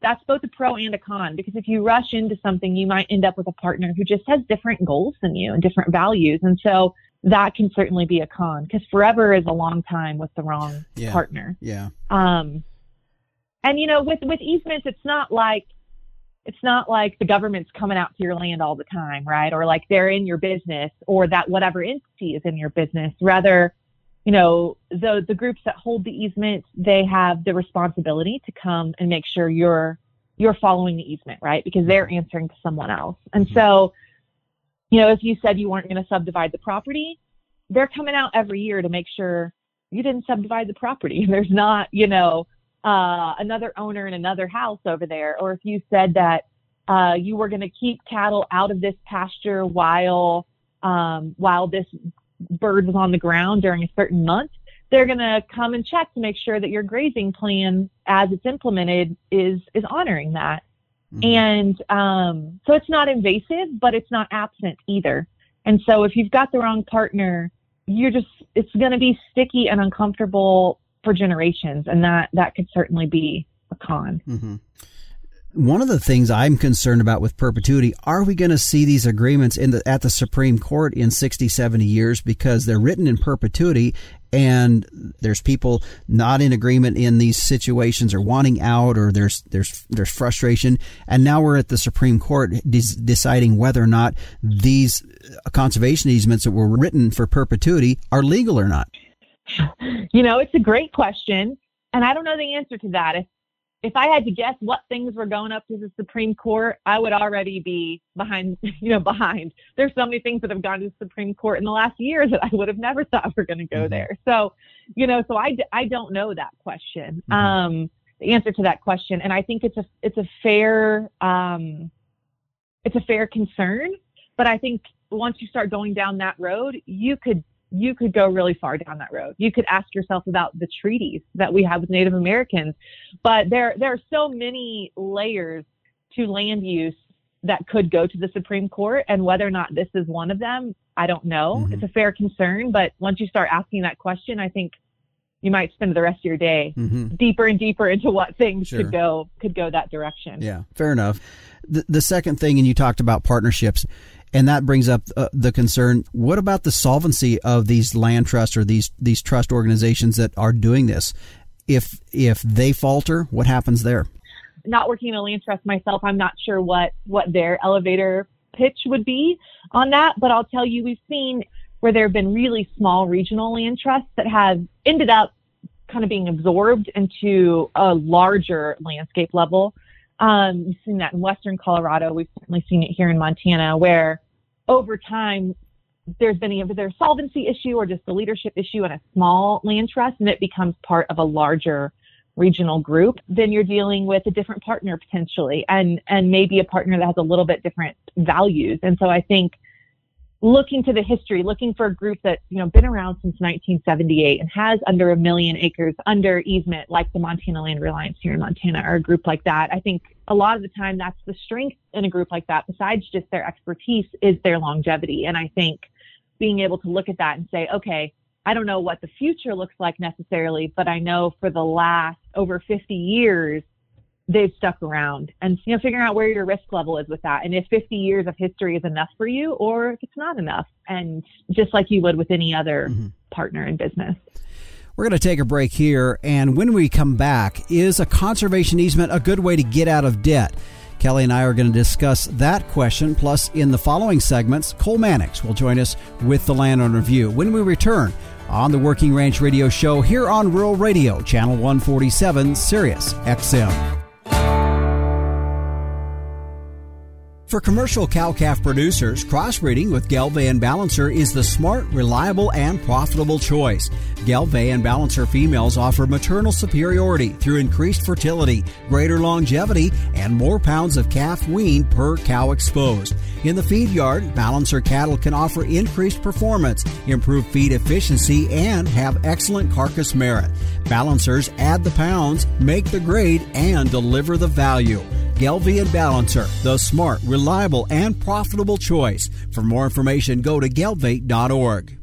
[SPEAKER 2] that's both a pro and a con because if you rush into something, you might end up with a partner who just has different goals than you and different values, and so that can certainly be a con because forever is a long time with the wrong
[SPEAKER 1] yeah.
[SPEAKER 2] partner.
[SPEAKER 1] Yeah.
[SPEAKER 2] Um, and you know, with with easements, it's not like it's not like the government's coming out to your land all the time, right? Or like they're in your business or that whatever entity is in your business. Rather, you know, the the groups that hold the easement, they have the responsibility to come and make sure you're you're following the easement, right? Because they're answering to someone else. And mm-hmm. so, you know, if you said you weren't going to subdivide the property, they're coming out every year to make sure you didn't subdivide the property. There's not, you know, uh, another owner in another house over there, or if you said that uh, you were going to keep cattle out of this pasture while um, while this bird was on the ground during a certain month, they're going to come and check to make sure that your grazing plan, as it's implemented, is is honoring that. Mm-hmm. And um, so it's not invasive, but it's not absent either. And so if you've got the wrong partner, you're just it's going to be sticky and uncomfortable for generations, and that that could certainly be a con.
[SPEAKER 1] Mm-hmm. One of the things I'm concerned about with perpetuity, are we going to see these agreements in the, at the Supreme Court in 60, 70 years because they're written in perpetuity and there's people not in agreement in these situations or wanting out or there's there's there's frustration and now we're at the Supreme Court des- deciding whether or not these conservation easements that were written for perpetuity are legal or not.
[SPEAKER 2] You know, it's a great question, and I don't know the answer to that. If if I had to guess what things were going up to the Supreme Court, I would already be behind, you know, behind. There's so many things that have gone to the Supreme Court in the last year that I would have never thought were going to go mm-hmm. there. So, you know, so I, I don't know that question, mm-hmm. um, the answer to that question. And I think it's a, it's a fair, um, it's a fair concern, but I think once you start going down that road, you could you could go really far down that road. You could ask yourself about the treaties that we have with Native Americans, but there there are so many layers to land use that could go to the Supreme Court, and whether or not this is one of them, I don't know. Mm-hmm. It's a fair concern, but once you start asking that question, I think you might spend the rest of your day mm-hmm. deeper and deeper into what things sure. could go could go that direction.
[SPEAKER 1] Yeah, fair enough. The, the second thing, and you talked about partnerships. And that brings up uh, the concern. What about the solvency of these land trusts or these these trust organizations that are doing this? If if they falter, what happens there?
[SPEAKER 2] Not working in a land trust myself, I'm not sure what what their elevator pitch would be on that. But I'll tell you, we've seen where there have been really small regional land trusts that have ended up kind of being absorbed into a larger landscape level. Um, we've seen that in Western Colorado. We've certainly seen it here in Montana, where over time, there's been either their solvency issue or just a leadership issue in a small land trust, and it becomes part of a larger regional group, then you're dealing with a different partner potentially, and and maybe a partner that has a little bit different values. And so I think looking to the history, looking for a group that's you know been around since 1978 and has under a million acres under easement, like the Montana Land Reliance here in Montana, or a group like that. I think a lot of the time that's the strength in a group like that. Besides just their expertise, is their longevity. And I think being able to look at that and say, okay, I don't know what the future looks like necessarily, but I know for the last over 50 years they've stuck around and you know figuring out where your risk level is with that and if 50 years of history is enough for you or if it's not enough and just like you would with any other mm-hmm. partner in business
[SPEAKER 1] we're going to take a break here and when we come back is a conservation easement a good way to get out of debt Kelly and I are going to discuss that question. Plus, in the following segments, Cole Mannix will join us with the Landowner View. When we return on the Working Ranch Radio Show here on Rural Radio, Channel 147, Sirius XM. Bye. For commercial cow calf producers, crossbreeding with and Balancer is the smart, reliable, and profitable choice. And Balancer females offer maternal superiority through increased fertility, greater longevity, and more pounds of calf weaned per cow exposed. In the feed yard, Balancer cattle can offer increased performance, improve feed efficiency, and have excellent carcass merit. Balancers add the pounds, make the grade, and deliver the value. Gelbvieh and Balancer, the smart, reliable, and profitable choice. For more information, go to gelbvieh.org.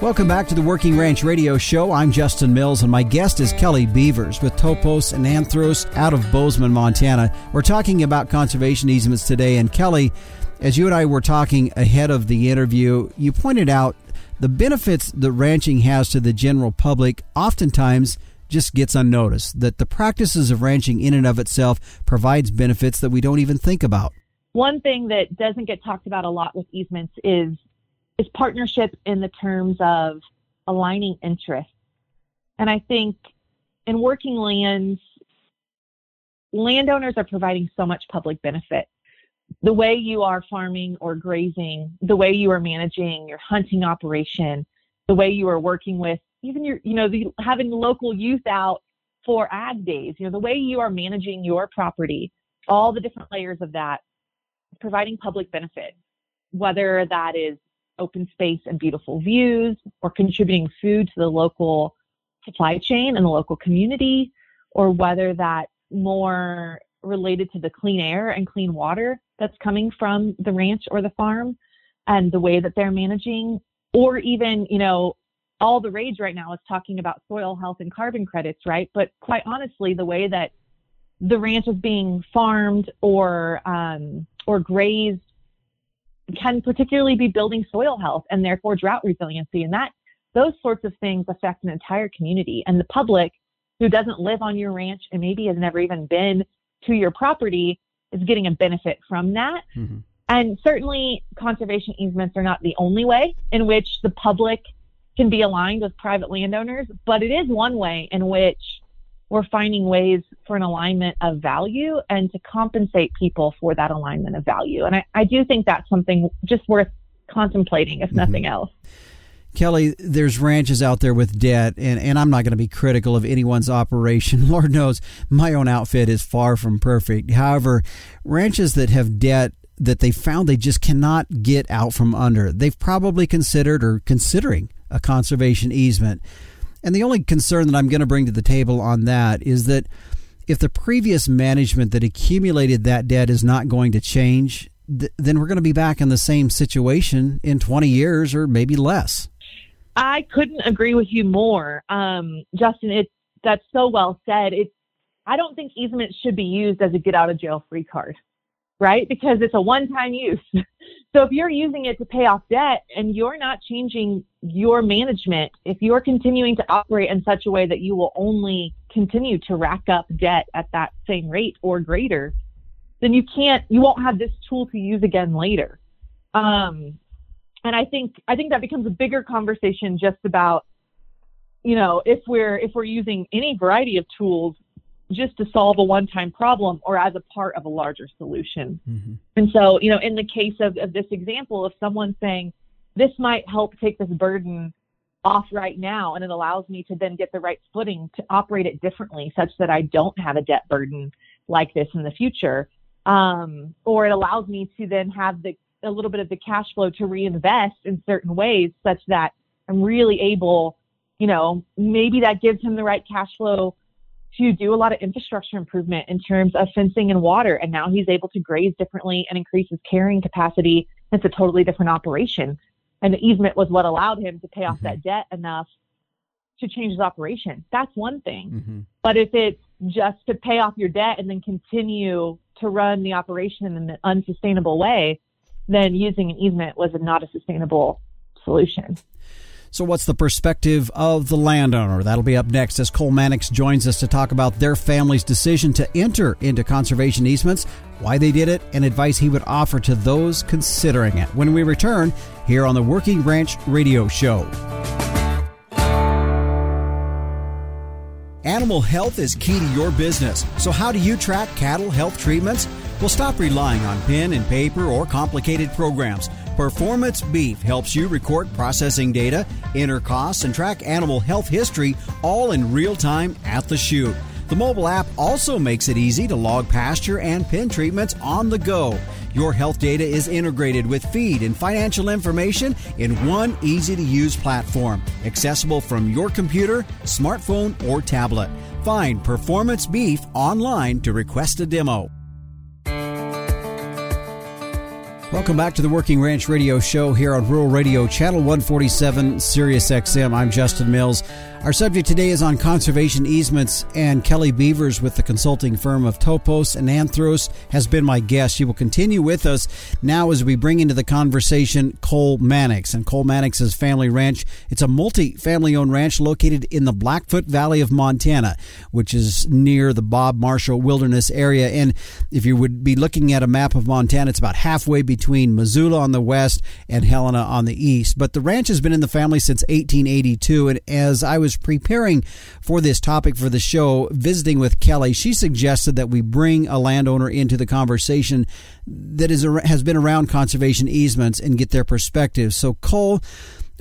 [SPEAKER 1] Welcome back to the Working Ranch Radio Show. I'm Justin Mills, and my guest is Kelly Beavers with Topos and Anthros out of Bozeman, Montana. We're talking about conservation easements today, and Kelly, as you and I were talking ahead of the interview, you pointed out the benefits that ranching has to the general public oftentimes – just gets unnoticed, that the practices of ranching in and of itself provides benefits that we don't even think about.
[SPEAKER 2] One thing that doesn't get talked about a lot with easements is is partnership in the terms of aligning interests. And I think in working lands, landowners are providing so much public benefit. The way you are farming or grazing, the way you are managing your hunting operation, the way you are working with even your, you know, the, having local youth out for ag days, you know, the way you are managing your property, all the different layers of that, providing public benefit, whether that is open space and beautiful views or contributing food to the local supply chain and the local community, or whether that more related to the clean air and clean water that's coming from the ranch or the farm and the way that they're managing, or even, you know, all the rage right now is talking about soil health and carbon credits, right? But quite honestly, the way that the ranch is being farmed or um, or grazed can particularly be building soil health and therefore drought resiliency, and that those sorts of things affect an entire community. And the public who doesn't live on your ranch and maybe has never even been to your property is getting a benefit from that. Mm-hmm. And certainly, conservation easements are not the only way in which the public can be aligned with private landowners, but it is one way in which we're finding ways for an alignment of value and to compensate people for that alignment of value. And I, I do think that's something just worth contemplating, if mm-hmm. nothing else.
[SPEAKER 1] Kelly, there's ranches out there with debt, and, and I'm not going to be critical of anyone's operation. Lord knows my own outfit is far from perfect. However, ranches that have debt that they found they just cannot get out from under, they've probably considered or considering a conservation easement. And the only concern that I'm going to bring to the table on that is that if the previous management that accumulated that debt is not going to change, th- then we're going to be back in the same situation in 20 years or maybe less.
[SPEAKER 2] I couldn't agree with you more, um, Justin. It's that's so well said. It's I don't think easements should be used as a get out of jail free card right? Because it's a one time use. so if you're using it to pay off debt and you're not changing your management, if you're continuing to operate in such a way that you will only continue to rack up debt at that same rate or greater, then you can't, you won't have this tool to use again later. Um, and I think, I think that becomes a bigger conversation just about, you know, if we're, if we're using any variety of tools just to solve a one-time problem or as a part of a larger solution. Mm-hmm. And so, you know, in the case of, of this example, if someone's saying, this might help take this burden off right now and it allows me to then get the right footing to operate it differently such that I don't have a debt burden like this in the future. Um, or it allows me to then have the a little bit of the cash flow to reinvest in certain ways such that I'm really able, you know, maybe that gives him the right cash flow to do a lot of infrastructure improvement in terms of fencing and water. And now he's able to graze differently and increase his carrying capacity. It's a totally different operation. And the easement was what allowed him to pay off mm-hmm. that debt enough to change his operation. That's one thing. Mm-hmm. But if it's just to pay off your debt and then continue to run the operation in an unsustainable way, then using an easement was not a sustainable solution.
[SPEAKER 1] So, what's the perspective of the landowner? That'll be up next as Cole Mannix joins us to talk about their family's decision to enter into conservation easements, why they did it, and advice he would offer to those considering it. When we return here on the Working Ranch Radio Show. Animal health is key to your business. So, how do you track cattle health treatments? Well, stop relying on pen and paper or complicated programs. Performance Beef helps you record processing data, enter costs, and track animal health history all in real time at the chute. The mobile app also makes it easy to log pasture and pen treatments on the go. Your health data is integrated with feed and financial information in one easy to use platform, accessible from your computer, smartphone, or tablet. Find Performance Beef online to request a demo. Welcome back to the Working Ranch Radio Show here on Rural Radio, Channel 147, Sirius XM. I'm Justin Mills. Our subject today is on conservation easements, and Kelly Beavers with the consulting firm of Topos and Anthros has been my guest. She will continue with us now as we bring into the conversation Cole Mannix and Cole Mannix's family ranch. It's a multi-family owned ranch located in the Blackfoot Valley of Montana, which is near the Bob Marshall Wilderness area. And if you would be looking at a map of Montana, it's about halfway between Missoula on the west and Helena on the east. But the ranch has been in the family since 1882, and as I was was preparing for this topic for the show, visiting with Kelly, she suggested that we bring a landowner into the conversation that is has been around conservation easements and get their perspective. So, Cole,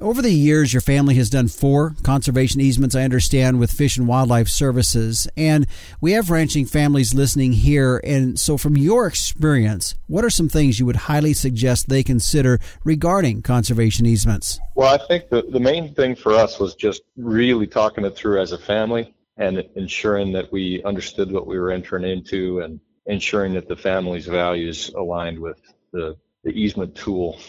[SPEAKER 1] over the years, your family has done four conservation easements, I understand, with Fish and Wildlife Services. And we have ranching families listening here. And so, from your experience, what are some things you would highly suggest they consider regarding conservation easements?
[SPEAKER 6] Well, I think the, the main thing for us was just really talking it through as a family and ensuring that we understood what we were entering into and ensuring that the family's values aligned with the, the easement tool.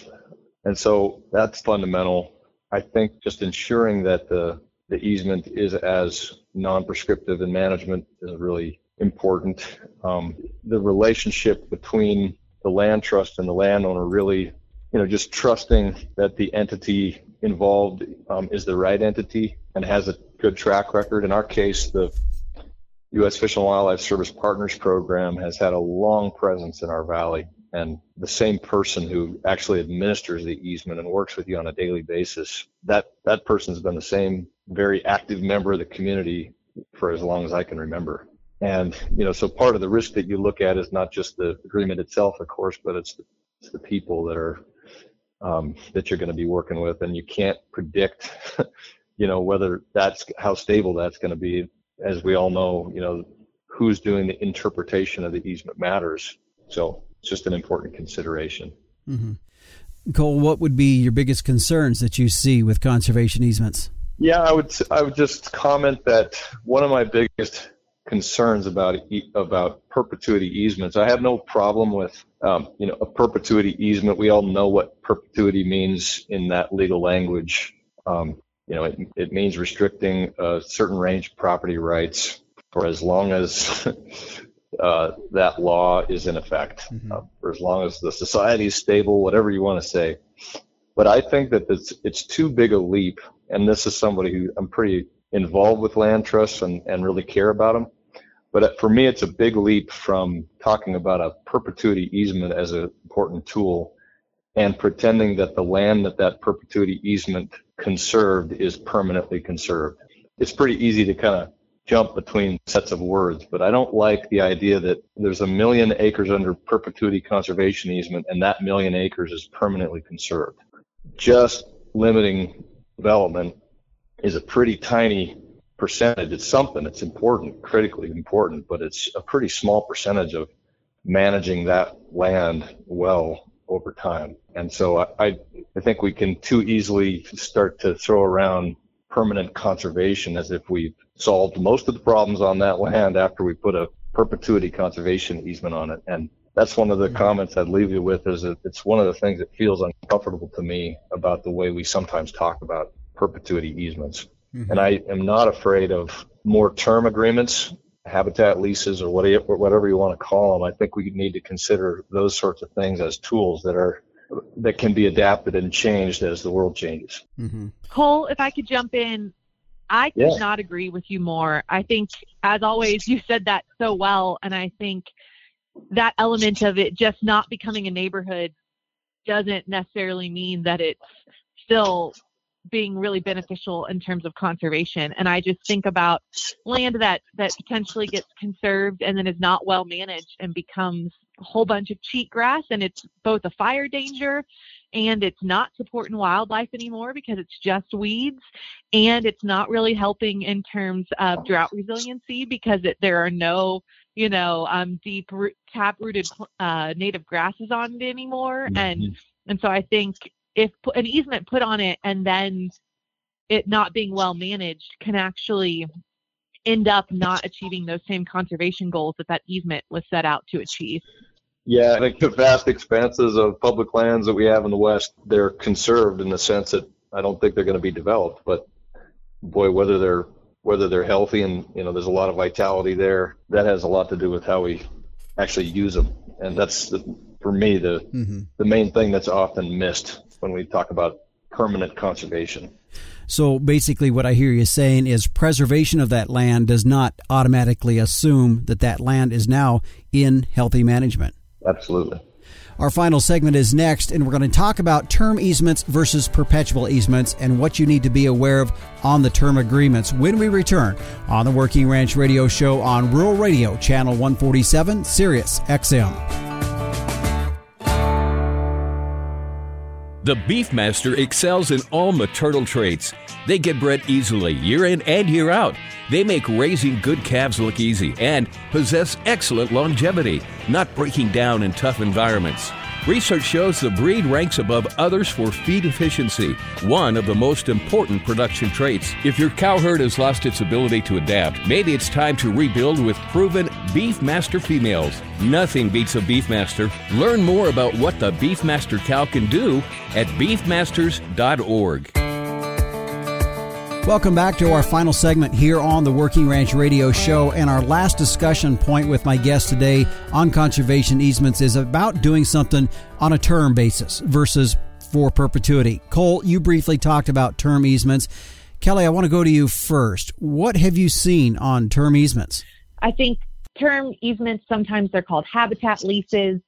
[SPEAKER 6] And so that's fundamental I think just ensuring that the, the easement is as non-prescriptive in management is really important. Um, the relationship between the land trust and the landowner really, you know, just trusting that the entity involved um, is the right entity and has a good track record. In our case, the U.S. Fish and Wildlife Service Partners Program has had a long presence in our valley and the same person who actually administers the easement and works with you on a daily basis, that that person's been the same very active member of the community for as long as I can remember. And you know, so part of the risk that you look at is not just the agreement itself, of course, but it's the, it's the people that are um, that you're going to be working with, and you can't predict, you know, whether that's how stable that's going to be. As we all know, you know, who's doing the interpretation of the easement matters. So just an important consideration.
[SPEAKER 1] Mm-hmm. Cole, what would be your biggest concerns that you see with conservation easements?
[SPEAKER 6] Yeah, I would I would just comment that one of my biggest concerns about about perpetuity easements. I have no problem with um, you know a perpetuity easement. We all know what perpetuity means in that legal language. Um, you know, it, it means restricting a certain range of property rights for as long as uh, that law is in effect mm-hmm. uh, for as long as the society is stable, whatever you want to say. But I think that it's, it's too big a leap, and this is somebody who I'm pretty involved with land trusts and, and really care about them. But for me, it's a big leap from talking about a perpetuity easement as an important tool and pretending that the land that that perpetuity easement conserved is permanently conserved. It's pretty easy to kind of jump between sets of words, but I don't like the idea that there's a million acres under perpetuity conservation easement and that million acres is permanently conserved. Just limiting development is a pretty tiny percentage. It's something, that's important, critically important, but it's a pretty small percentage of managing that land well over time. And so I, I think we can too easily start to throw around permanent conservation as if we've solved most of the problems on that land after we put a perpetuity conservation easement on it. And that's one of the comments I'd leave you with is that it's one of the things that feels uncomfortable to me about the way we sometimes talk about perpetuity easements. Mm-hmm. And I am not afraid of more term agreements, habitat leases, or whatever you want to call them. I think we need to consider those sorts of things as tools that are that can be adapted and changed as the world changes.
[SPEAKER 2] Mm-hmm. Cole, if I could jump in, I could yeah. not agree with you more. I think, as always, you said that so well, and I think that element of it just not becoming a neighborhood doesn't necessarily mean that it's still being really beneficial in terms of conservation. And I just think about land that that potentially gets conserved and then is not well managed and becomes a whole bunch of cheatgrass and it's both a fire danger and it's not supporting wildlife anymore because it's just weeds and it's not really helping in terms of drought resiliency because it, there are no you know um, deep root, tap rooted uh, native grasses on it anymore mm-hmm. and and so i think if an easement put on it and then it not being well managed can actually end up not achieving those same conservation goals that that easement was set out to achieve
[SPEAKER 6] yeah, I think the vast expanses of public lands that we have in the West, they're conserved in the sense that I don't think they're going to be developed. But boy, whether they're whether they're healthy and you know there's a lot of vitality there, that has a lot to do with how we actually use them. And that's the, for me the mm-hmm. the main thing that's often missed when we talk about permanent conservation.
[SPEAKER 1] So basically, what I hear you saying is preservation of that land does not automatically assume that that land is now in healthy management.
[SPEAKER 6] Absolutely.
[SPEAKER 1] Our final segment is next, and we're going to talk about term easements versus perpetual easements and what you need to be aware of on the term agreements when we return on the Working Ranch Radio Show on Rural Radio, Channel 147, Sirius XM.
[SPEAKER 5] The Beefmaster excels in all maternal traits. They get bred easily year in and year out. They make raising good calves look easy and possess excellent longevity, not breaking down in tough environments. Research shows the breed ranks above others for feed efficiency, one of the most important production traits. If your cow herd has lost its ability to adapt, maybe it's time to rebuild with proven Beefmaster females. Nothing beats a Beefmaster. Learn more about what the Beefmaster cow can do at beefmasters.org.
[SPEAKER 1] Welcome back to our final segment here on the Working Ranch Radio Show. And our last discussion point with my guest today on conservation easements is about doing something on a term basis versus for perpetuity. Cole, you briefly talked about term easements. Kelly, I want to go to you first. What have you seen on term easements?
[SPEAKER 2] I think term easements, sometimes they're called habitat leases.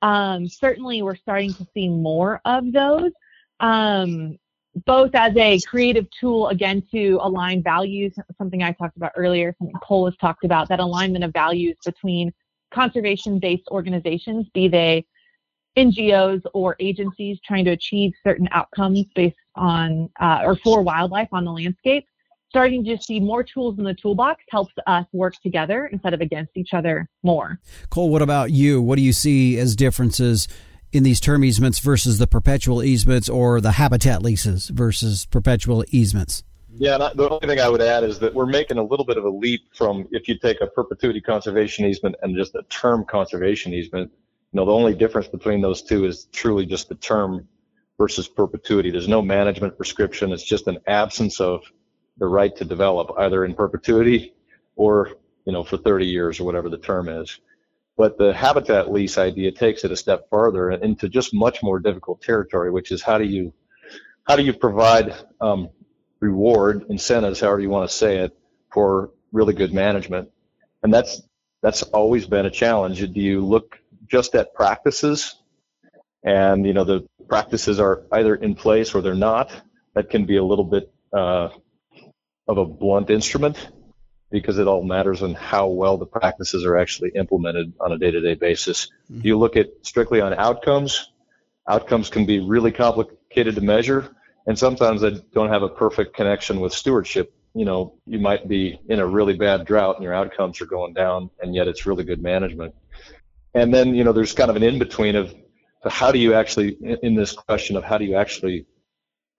[SPEAKER 2] Um, certainly, we're starting to see more of those. Um, both as a creative tool again to align values, something I talked about earlier, something Cole has talked about, that alignment of values between conservation-based organizations, be they NGOs or agencies trying to achieve certain outcomes based on uh, or for wildlife on the landscape. Starting to see more tools in the toolbox helps us work together instead of against each other more.
[SPEAKER 1] Cole, what about you? What do you see as differences in these term easements versus the perpetual easements or the habitat leases versus perpetual easements?
[SPEAKER 6] Yeah, I, the only thing I would add is that we're making a little bit of a leap from if you take a perpetuity conservation easement and just a term conservation easement. You know, the only difference between those two is truly just the term versus perpetuity. There's no management prescription. It's just an absence of the right to develop either in perpetuity or, you know, for 30 years or whatever the term is. But the habitat lease idea takes it a step further into just much more difficult territory, which is how do you how do you provide um, reward incentives, however you want to say it, for really good management, and that's that's always been a challenge. Do you look just at practices, and you know the practices are either in place or they're not? That can be a little bit uh, of a blunt instrument because it all matters on how well the practices are actually implemented on a day-to-day basis. Mm-hmm. You look at strictly on outcomes. Outcomes can be really complicated to measure, and sometimes they don't have a perfect connection with stewardship. You know, you might be in a really bad drought and your outcomes are going down, and yet it's really good management. And then, you know, there's kind of an in-between of how do you actually, in this question of how do you actually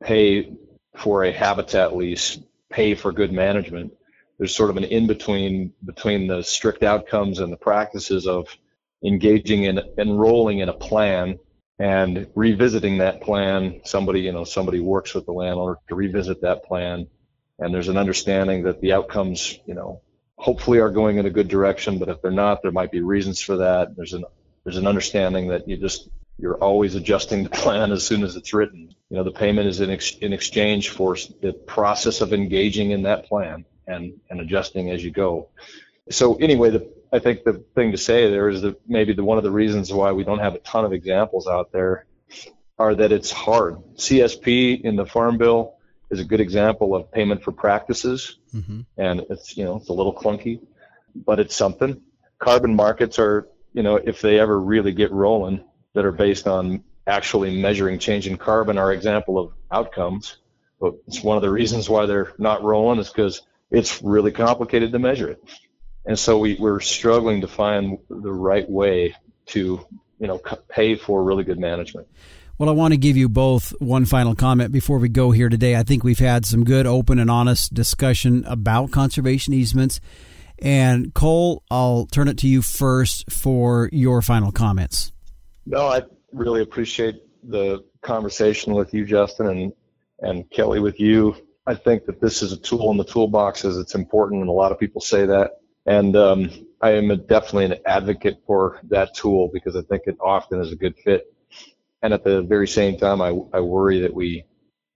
[SPEAKER 6] pay for a habitat lease, pay for good management? There's sort of an in between between the strict outcomes and the practices of engaging in enrolling in a plan and revisiting that plan. Somebody you know somebody works with the landlord to revisit that plan. And there's an understanding that the outcomes you know hopefully are going in a good direction but if they're not there might be reasons for that. There's an there's an understanding that you just you're always adjusting the plan as soon as it's written. You know the payment is in, ex- in exchange for the process of engaging in that plan and, and adjusting as you go. So anyway, the, I think the thing to say there is that maybe the, one of the reasons why we don't have a ton of examples out there are that it's hard. CSP in the Farm Bill is a good example of payment for practices, mm-hmm. and it's you know it's a little clunky, but it's something. Carbon markets are you know, if they ever really get rolling, that are based on actually measuring change in carbon, our example of outcomes. But it's one of the reasons why they're not rolling is because it's really complicated to measure it. And so we, we're struggling to find the right way to, you know, pay for really good management.
[SPEAKER 1] Well, I want to give you both one final comment before we go here today. I think we've had some good, open, and honest discussion about conservation easements. And Cole, I'll turn it to you first for your final comments.
[SPEAKER 6] No, I really appreciate the conversation with you, Justin, and and Kelly with you. I think that this is a tool in the toolbox as it's important, and a lot of people say that. And um, I am a, definitely an advocate for that tool because I think it often is a good fit. And at the very same time, I, I worry that we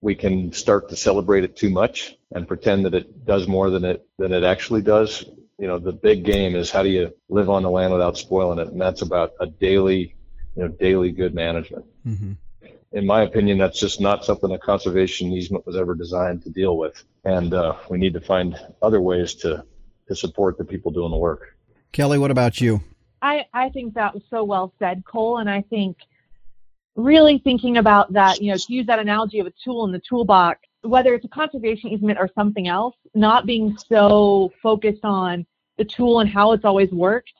[SPEAKER 6] we can start to celebrate it too much and pretend that it does more than it than it actually does. You know, the big game is how do you live on the land without spoiling it, and that's about a daily, you know, daily good management. Mm-hmm in my opinion, that's just not something a conservation easement was ever designed to deal with. And uh, we need to find other ways to, to support the people doing the work.
[SPEAKER 1] Kelly, what about you?
[SPEAKER 2] I, I think that was so well said, Cole. And I think really thinking about that, you know, to use that analogy of a tool in the toolbox, whether it's a conservation easement or something else, not being so focused on the tool and how it's always worked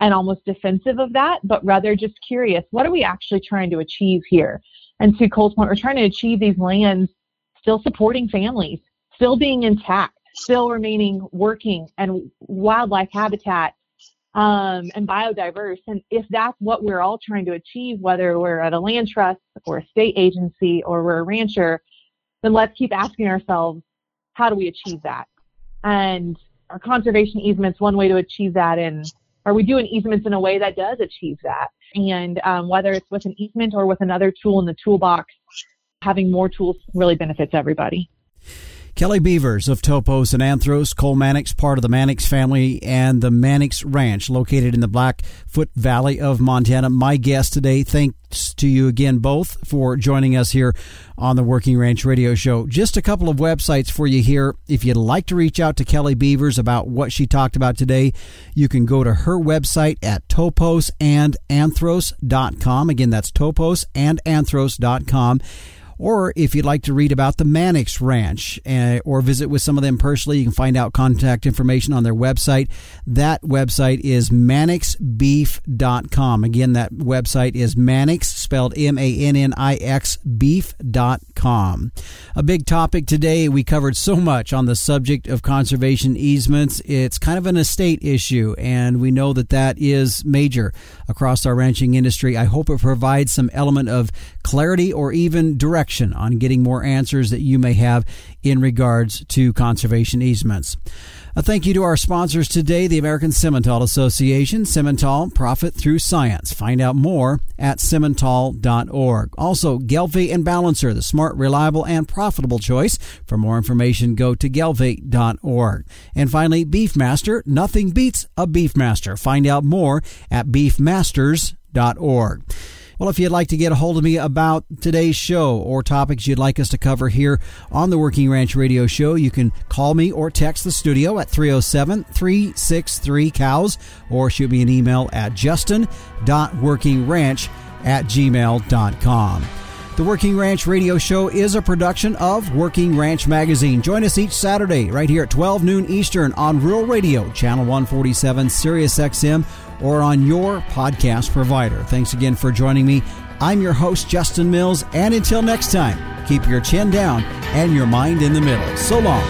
[SPEAKER 2] and almost defensive of that, but rather just curious, what are we actually trying to achieve here? And to Cole's point, we're trying to achieve these lands still supporting families, still being intact, still remaining working and wildlife habitat um, and biodiverse. And if that's what we're all trying to achieve, whether we're at a land trust or a state agency or we're a rancher, then let's keep asking ourselves, how do we achieve that? And our conservation easements, one way to achieve that, and are we doing easements in a way that does achieve that? And um, whether it's with an easement or with another tool in the toolbox, having more tools really benefits everybody.
[SPEAKER 1] Kelly Beavers of Topos and Anthros, Cole Mannix, part of the Mannix family, and the Mannix Ranch, located in the Blackfoot Valley of Montana. My guest today, thanks to you again both for joining us here on the Working Ranch Radio Show. Just a couple of websites for you here. If you'd like to reach out to Kelly Beavers about what she talked about today, you can go to her website at toposandanthros.com. Again, that's toposandanthros.com. Or if you'd like to read about the Mannix Ranch uh, or visit with some of them personally, you can find out contact information on their website. That website is mannixbeef.com. Again, that website is Mannix, spelled M A N N I X, beef.com. A big topic today. We covered so much on the subject of conservation easements. It's kind of an estate issue, and we know that that is major across our ranching industry. I hope it provides some element of clarity or even direction direction on getting more answers that you may have in regards to conservation easements. A thank you to our sponsors today, the American Simmental Association, Simmental, Profit Through Science. Find out more at simmental.org. Also, Gelbvieh and Balancer, the smart, reliable, and profitable choice. For more information, go to gelbvieh.org. And finally, Beefmaster, nothing beats a Beefmaster. Find out more at beefmasters.org. Well, if you'd like to get a hold of me about today's show or topics you'd like us to cover here on the Working Ranch Radio Show, you can call me or text the studio at 307 363 cows or shoot me an email at justin.workingranch at gmail.com. The Working Ranch Radio Show is a production of Working Ranch Magazine. Join us each Saturday right here at 12 noon Eastern on Rural Radio, Channel 147, Sirius XM or on your podcast provider. Thanks again for joining me. I'm your host, Justin Mills, and until next time, keep your chin down and your mind in the middle. So long.